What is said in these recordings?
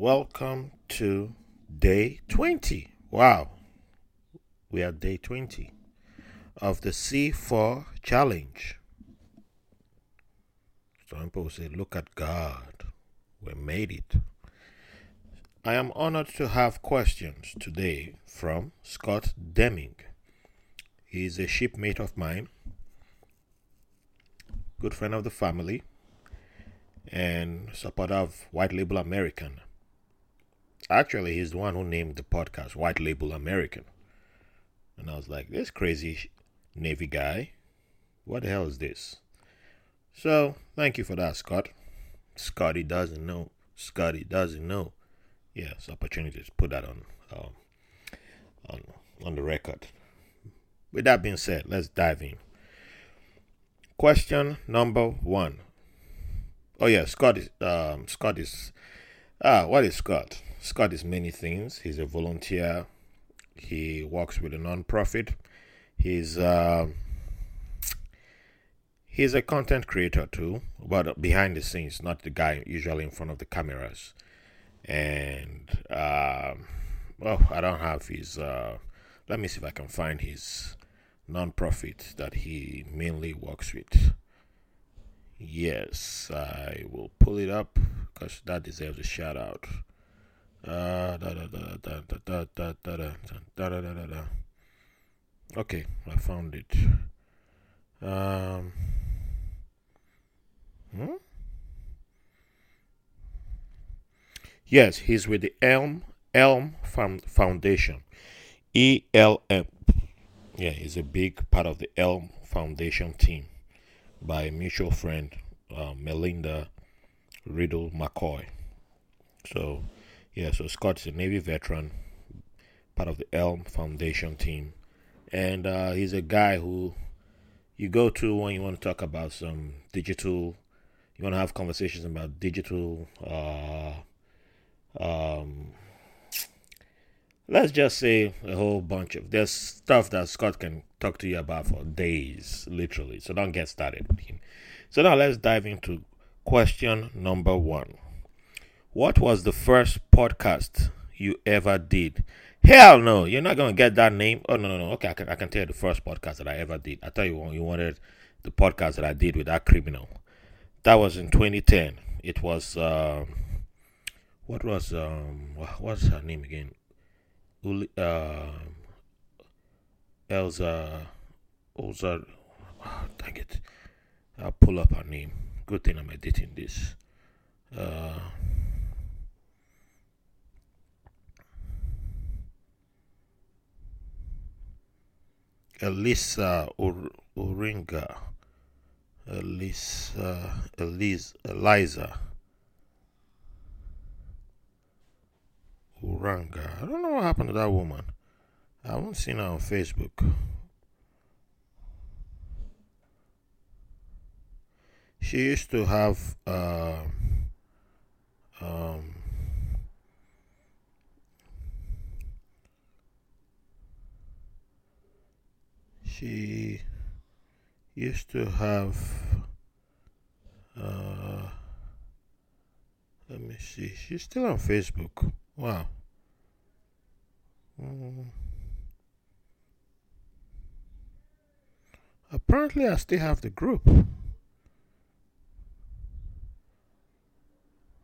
welcome to day 20. Wow, we are day 20 of the C4 challenge. Some people say, Look at God, we made it. I am honored to have questions today from Scott Deming. He is a shipmate of mine, good friend of the family, and supporter of White Label American. Actually, he's the one who named the podcast White Label American. And I was like, this crazy Navy guy, what the hell is this? So, thank you for that, Scott. Scotty doesn't know. Scotty doesn't know. Yes, to put that on um, on on the record. With that being said, let's dive in. Question number one. Oh yeah, Scott is um, Scott is ah what is Scott? Scott is many things. He's a volunteer. He works with a non-profit. He's uh, he's a content creator too, but behind the scenes, not the guy usually in front of the cameras. And uh, well, I don't have his. Uh, let me see if I can find his non-profit that he mainly works with. Yes, I will pull it up because that deserves a shout out. Okay, I found it. Um, hmm? Yes, he's with the Elm Elm Foundation. E L M. Yeah, he's a big part of the Elm Foundation team by mutual friend, uh, Melinda Riddle McCoy. So, yeah, so Scott's a Navy veteran, part of the Elm Foundation team, and uh, he's a guy who you go to when you want to talk about some digital. You want to have conversations about digital. Uh, um, let's just say a whole bunch of there's stuff that Scott can talk to you about for days, literally. So don't get started with him. So now let's dive into question number one. What was the first podcast you ever did? Hell no, you're not gonna get that name. Oh no no no. Okay, I can I can tell you the first podcast that I ever did. I thought you you wanted the podcast that I did with that criminal. That was in 2010. It was uh, what was um what's her name again? Uli, uh, Elza, Elza, oh, dang it. I'll pull up her name. Good thing I'm editing this. Uh, Elisa Ur- Uringa. Elisa, Elise, Eliza. Uranga. I don't know what happened to that woman. I haven't seen her on Facebook. She used to have uh, um, she used to have uh, let me see she's still on facebook Wow. Mm. Apparently, I still have the group.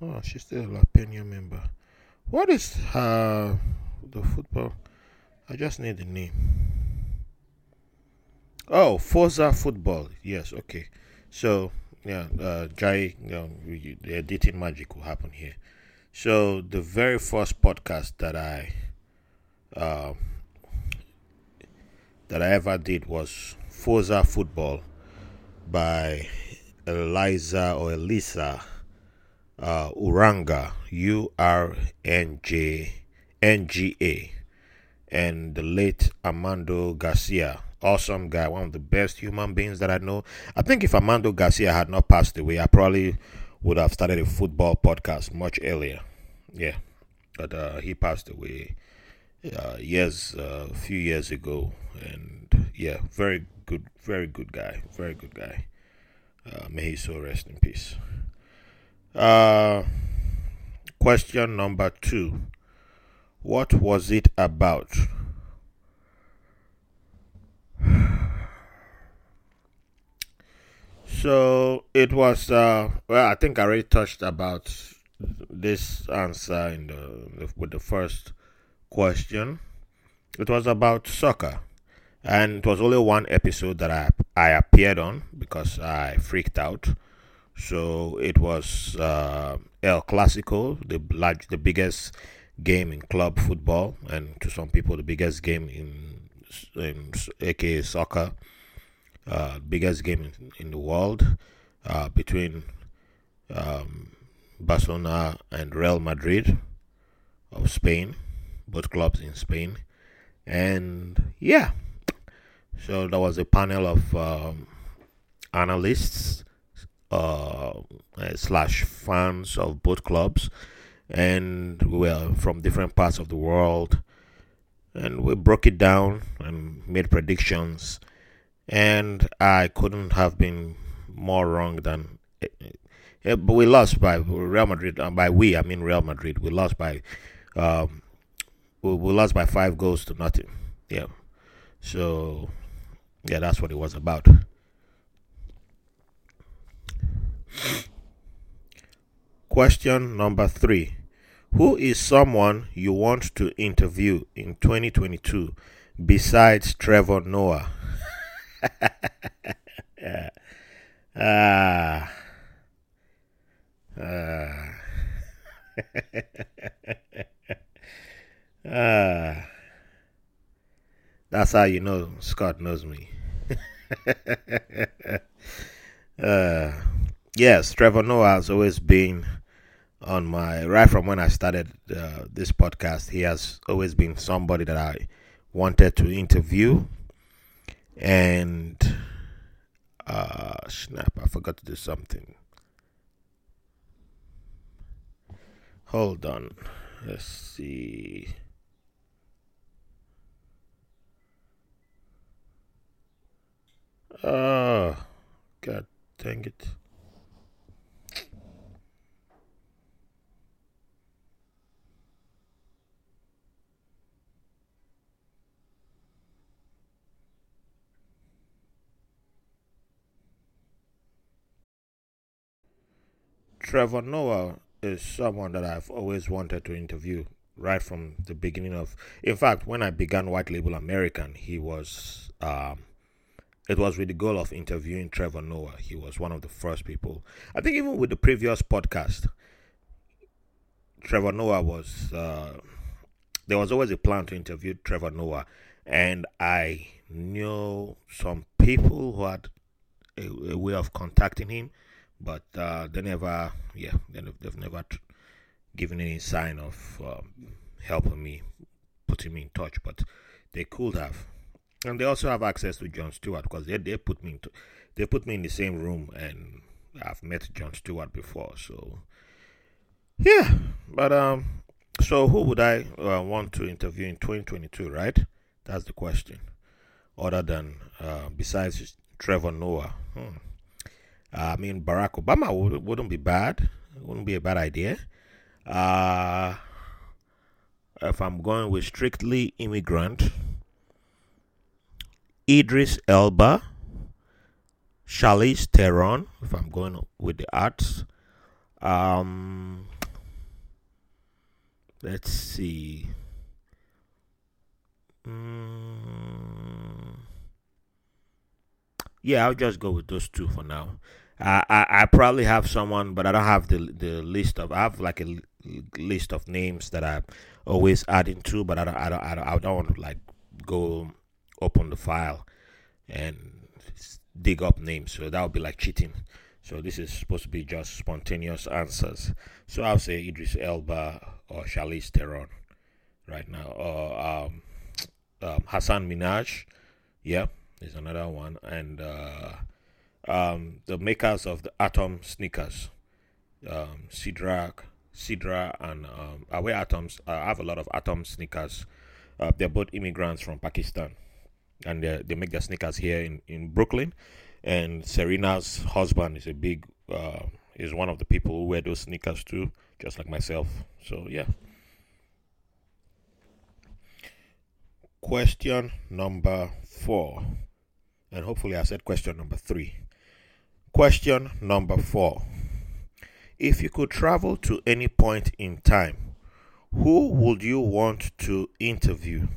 Oh, she's still a Lapenia member. What is uh, the football? I just need the name. Oh, Forza Football. Yes, okay. So, yeah, uh, Jai, you know, the editing magic will happen here. So the very first podcast that I uh, that I ever did was Forza Football by Eliza or Elisa uh, Uranga U R N J N G A and the late Armando Garcia. Awesome guy, one of the best human beings that I know. I think if Armando Garcia had not passed away, I probably would have started a football podcast much earlier. Yeah, but uh, he passed away uh, years, uh, a few years ago, and yeah, very good, very good guy, very good guy. Uh, may he so rest in peace. Uh, question number two. What was it about? So it was. Uh, well, I think I already touched about this answer in the with the first question. It was about soccer, and it was only one episode that I I appeared on because I freaked out. So it was uh, El Clasico, the large, the biggest game in club football, and to some people the biggest game in in aka soccer uh, biggest game in, in the world uh, between um, Barcelona and Real Madrid of Spain, both clubs in Spain. And yeah, so there was a panel of um, analysts uh, slash fans of both clubs, and we were from different parts of the world. And we broke it down and made predictions and I couldn't have been more wrong than. Uh, but we lost by Real Madrid. Uh, by we, I mean Real Madrid. We lost by, um, we, we lost by five goals to nothing. Yeah, so yeah, that's what it was about. Question number three. Who is someone you want to interview in 2022 besides Trevor Noah? Ah. Ah. ah. That's how you know Scott knows me. uh, yes, Trevor Noah has always been on my right from when I started uh, this podcast. He has always been somebody that I wanted to interview and uh snap i forgot to do something. Hold on. Let's see. Oh god dang it Trevor Noah is someone that I've always wanted to interview right from the beginning of. In fact, when I began White Label American, he was. Um, it was with the goal of interviewing Trevor Noah. He was one of the first people. I think even with the previous podcast, Trevor Noah was. Uh, there was always a plan to interview Trevor Noah, and I knew some people who had a, a way of contacting him but uh, they never, yeah, they've never given any sign of um, helping me, putting me in touch. But they could have, and they also have access to Jon Stewart because they they put me into, they put me in the same room, and I've met Jon Stewart before. So yeah, but um, so who would I uh, want to interview in 2022? Right, that's the question. Other than uh, besides Trevor Noah. Hmm. Uh, I mean, Barack Obama would, wouldn't be bad. It wouldn't be a bad idea. Uh, if I'm going with strictly immigrant, Idris Elba, Charlize Theron, if I'm going with the arts. Um, let's see. Yeah, I'll just go with those two for now. I, I, I probably have someone, but I don't have the the list of. I have like a list of names that I always add into, but I don't I don't I don't, I don't want to like go open the file and dig up names. So that would be like cheating. So this is supposed to be just spontaneous answers. So I'll say Idris Elba or Charlize Theron right now, or um, um, Hasan Minhaj. Yeah, there's another one, and. Uh, um, the makers of the Atom sneakers, um, Sidra, Sidra, and um, Away Atoms. I have a lot of Atom sneakers. Uh, they're both immigrants from Pakistan, and they make their sneakers here in, in Brooklyn. And Serena's husband is a big uh, is one of the people who wear those sneakers too, just like myself. So yeah. Question number four. And hopefully I said question number three. Question number four. If you could travel to any point in time, who would you want to interview?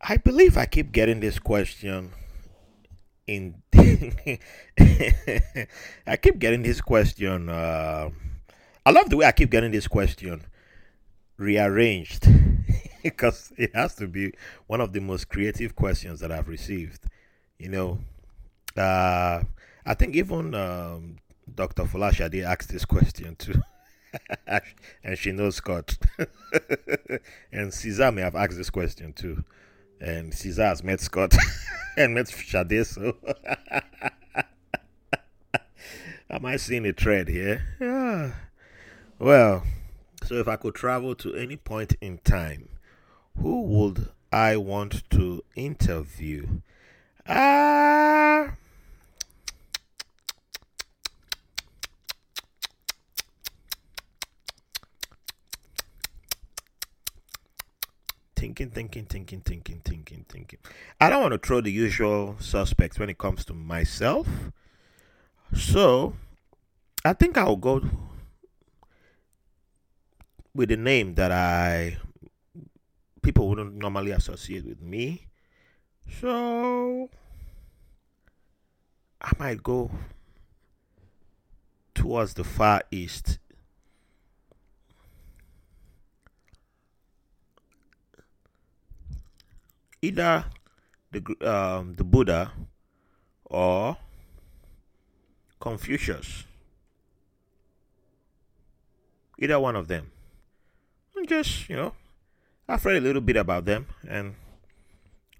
I believe I keep getting this question in I keep getting this question uh, I love the way I keep getting this question rearranged because it has to be one of the most creative questions that I've received. You know, uh, I think even um, Dr. Folashade asked this question too. and she knows Scott. and Caesar may have asked this question too. And Caesar has met Scott and met Shade, so am I seeing a thread here? Yeah. Well, so if I could travel to any point in time, who would I want to interview? Ah. Uh, thinking, thinking, thinking, thinking, thinking, thinking. I don't want to throw the usual suspects when it comes to myself. So I think I'll go with the name that I people wouldn't normally associate with me. So I might go towards the far east. Either the um, the Buddha or Confucius. Either one of them And just, you know, I've read a little bit about them and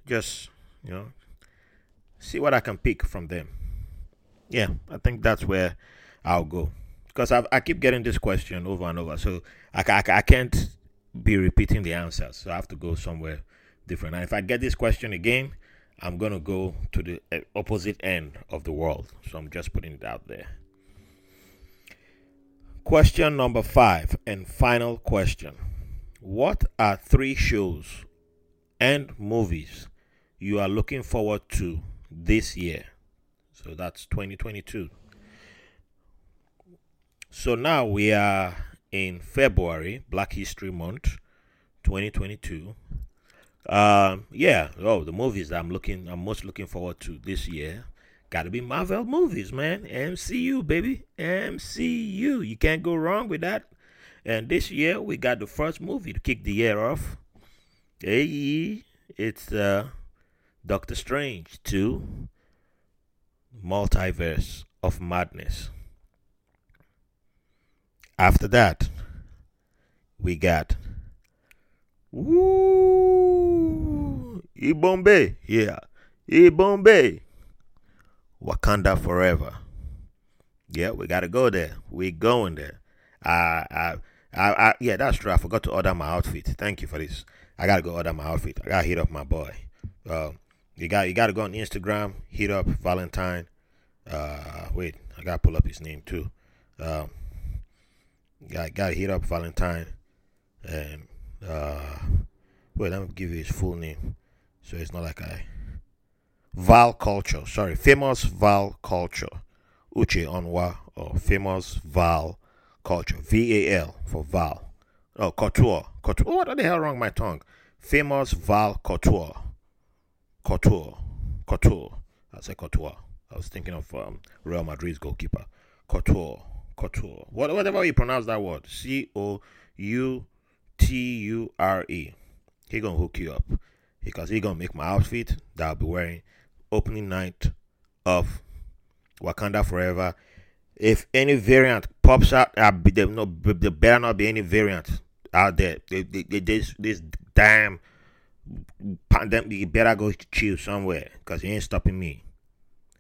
just, you know, see what I can pick from them. Yeah, I think that's where I'll go. Because i I keep getting this question over and over. So I, I, I can't be repeating the answers. So I have to go somewhere different. And if I get this question again, I'm going to go to the eh, opposite end of the world. So I'm just putting it out there. Question number five and final question. What are three shows and movies you are looking forward to this year? So that's 2022. So now we are in February, Black History Month, 2022. Um, yeah, oh, the movies I'm looking, I'm most looking forward to this year. Got to be Marvel movies, man. MCU, baby, MCU. You can't go wrong with that. And this year we got the first movie to kick the year off. Hey, it's uh, Doctor Strange 2 Multiverse of Madness. After that, we got Woo Yibambe, yeah, Yibambe, Wakanda Forever. Yeah, we gotta go there. We going there. I, I I, I, yeah, that's true. I forgot to order my outfit. Thank you for this. I gotta go order my outfit. I gotta hit up my boy. Uh, you got you gotta go on Instagram, hit up Valentine. Uh, wait, I gotta pull up his name too. Um, got gotta hit up Valentine, and uh, wait, let me give you his full name, so it's not like I. Val Culture, sorry, famous Val Culture, Uche Onwa, or famous Val culture. V A L for Val. Oh, couture. Couture. What the hell wrong with my tongue? Famous Val Couture. Couture. Couture. I said couture. I was thinking of um, Real Madrid's goalkeeper. Couture. Couture. What, whatever you pronounce that word. C O U T U R E. He gonna hook you up because he gonna make my outfit that I'll be wearing opening night of Wakanda Forever if any variant pops out, there, no, there better not be any variant out there. They, they, they, this, this damn pandemic, you better go chill somewhere because he ain't stopping me.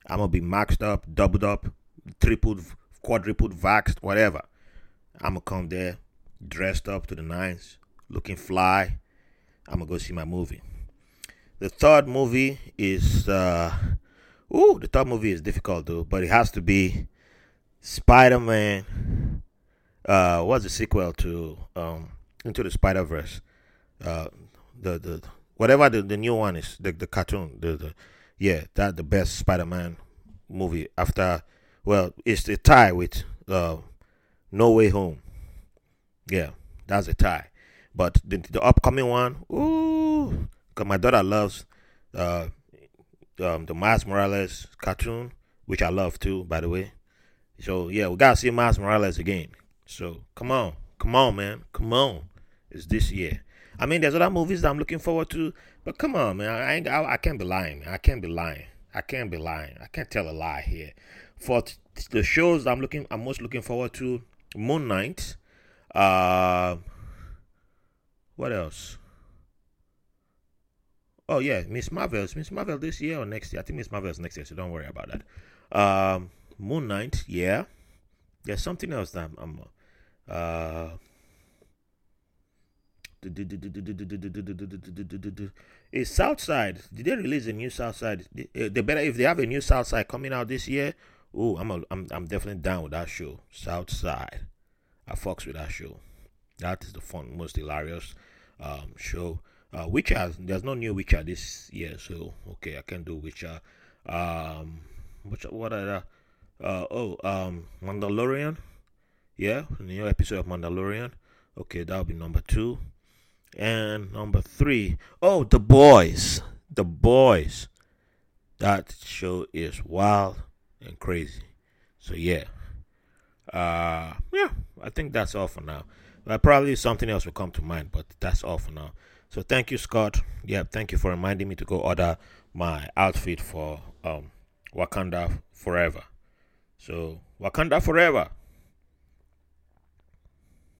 I'm gonna be maxed up, doubled up, tripled, quadrupled, vaxxed, whatever. I'm gonna come there, dressed up to the nines, looking fly. I'm gonna go see my movie. the third movie is uh, ooh, the third movie is difficult though, but it has to be Spider-Man. Uh, what's the sequel to um Into the Spider Verse? Uh, the the whatever the, the new one is, the the cartoon, the, the yeah, that the best Spider-Man movie after. Well, it's the tie with uh, No Way Home. Yeah, that's a tie. But the, the upcoming one, ooh, because my daughter loves uh, um, the Miles Morales cartoon, which I love too, by the way. So yeah, we gotta see Miles Morales again. So come on, come on, man, come on. It's this year. I mean, there's other movies that I'm looking forward to, but come on, man, I ain't, I, I can't be lying, man. I can't be lying. I can't be lying. I can't tell a lie here. For t- the shows I'm looking, I'm most looking forward to Moon Knight. Uh, what else? Oh yeah, Miss Marvel's Miss Marvel this year or next year? I think Miss Marvel's next year, so don't worry about that. Um, Moon Knight, yeah. There's something else that I'm. uh, is Southside? Did they release a new Southside? They better if they have a new Southside coming out this year. Oh, I'm a, I'm I'm definitely down with that show. Southside, I fucks with that show. That is the fun, most hilarious um, show. Uh, Witcher, there's no new Witcher this year, so okay, I can do Witcher. Um, what what are uh, oh um Mandalorian, yeah, new episode of Mandalorian. Okay, that'll be number two. And number three, oh, The Boys. The Boys. That show is wild and crazy. So yeah. Uh yeah, I think that's all for now. Uh, probably something else will come to mind, but that's all for now. So thank you, Scott. Yeah, thank you for reminding me to go order my outfit for um Wakanda Forever. So Wakanda Forever.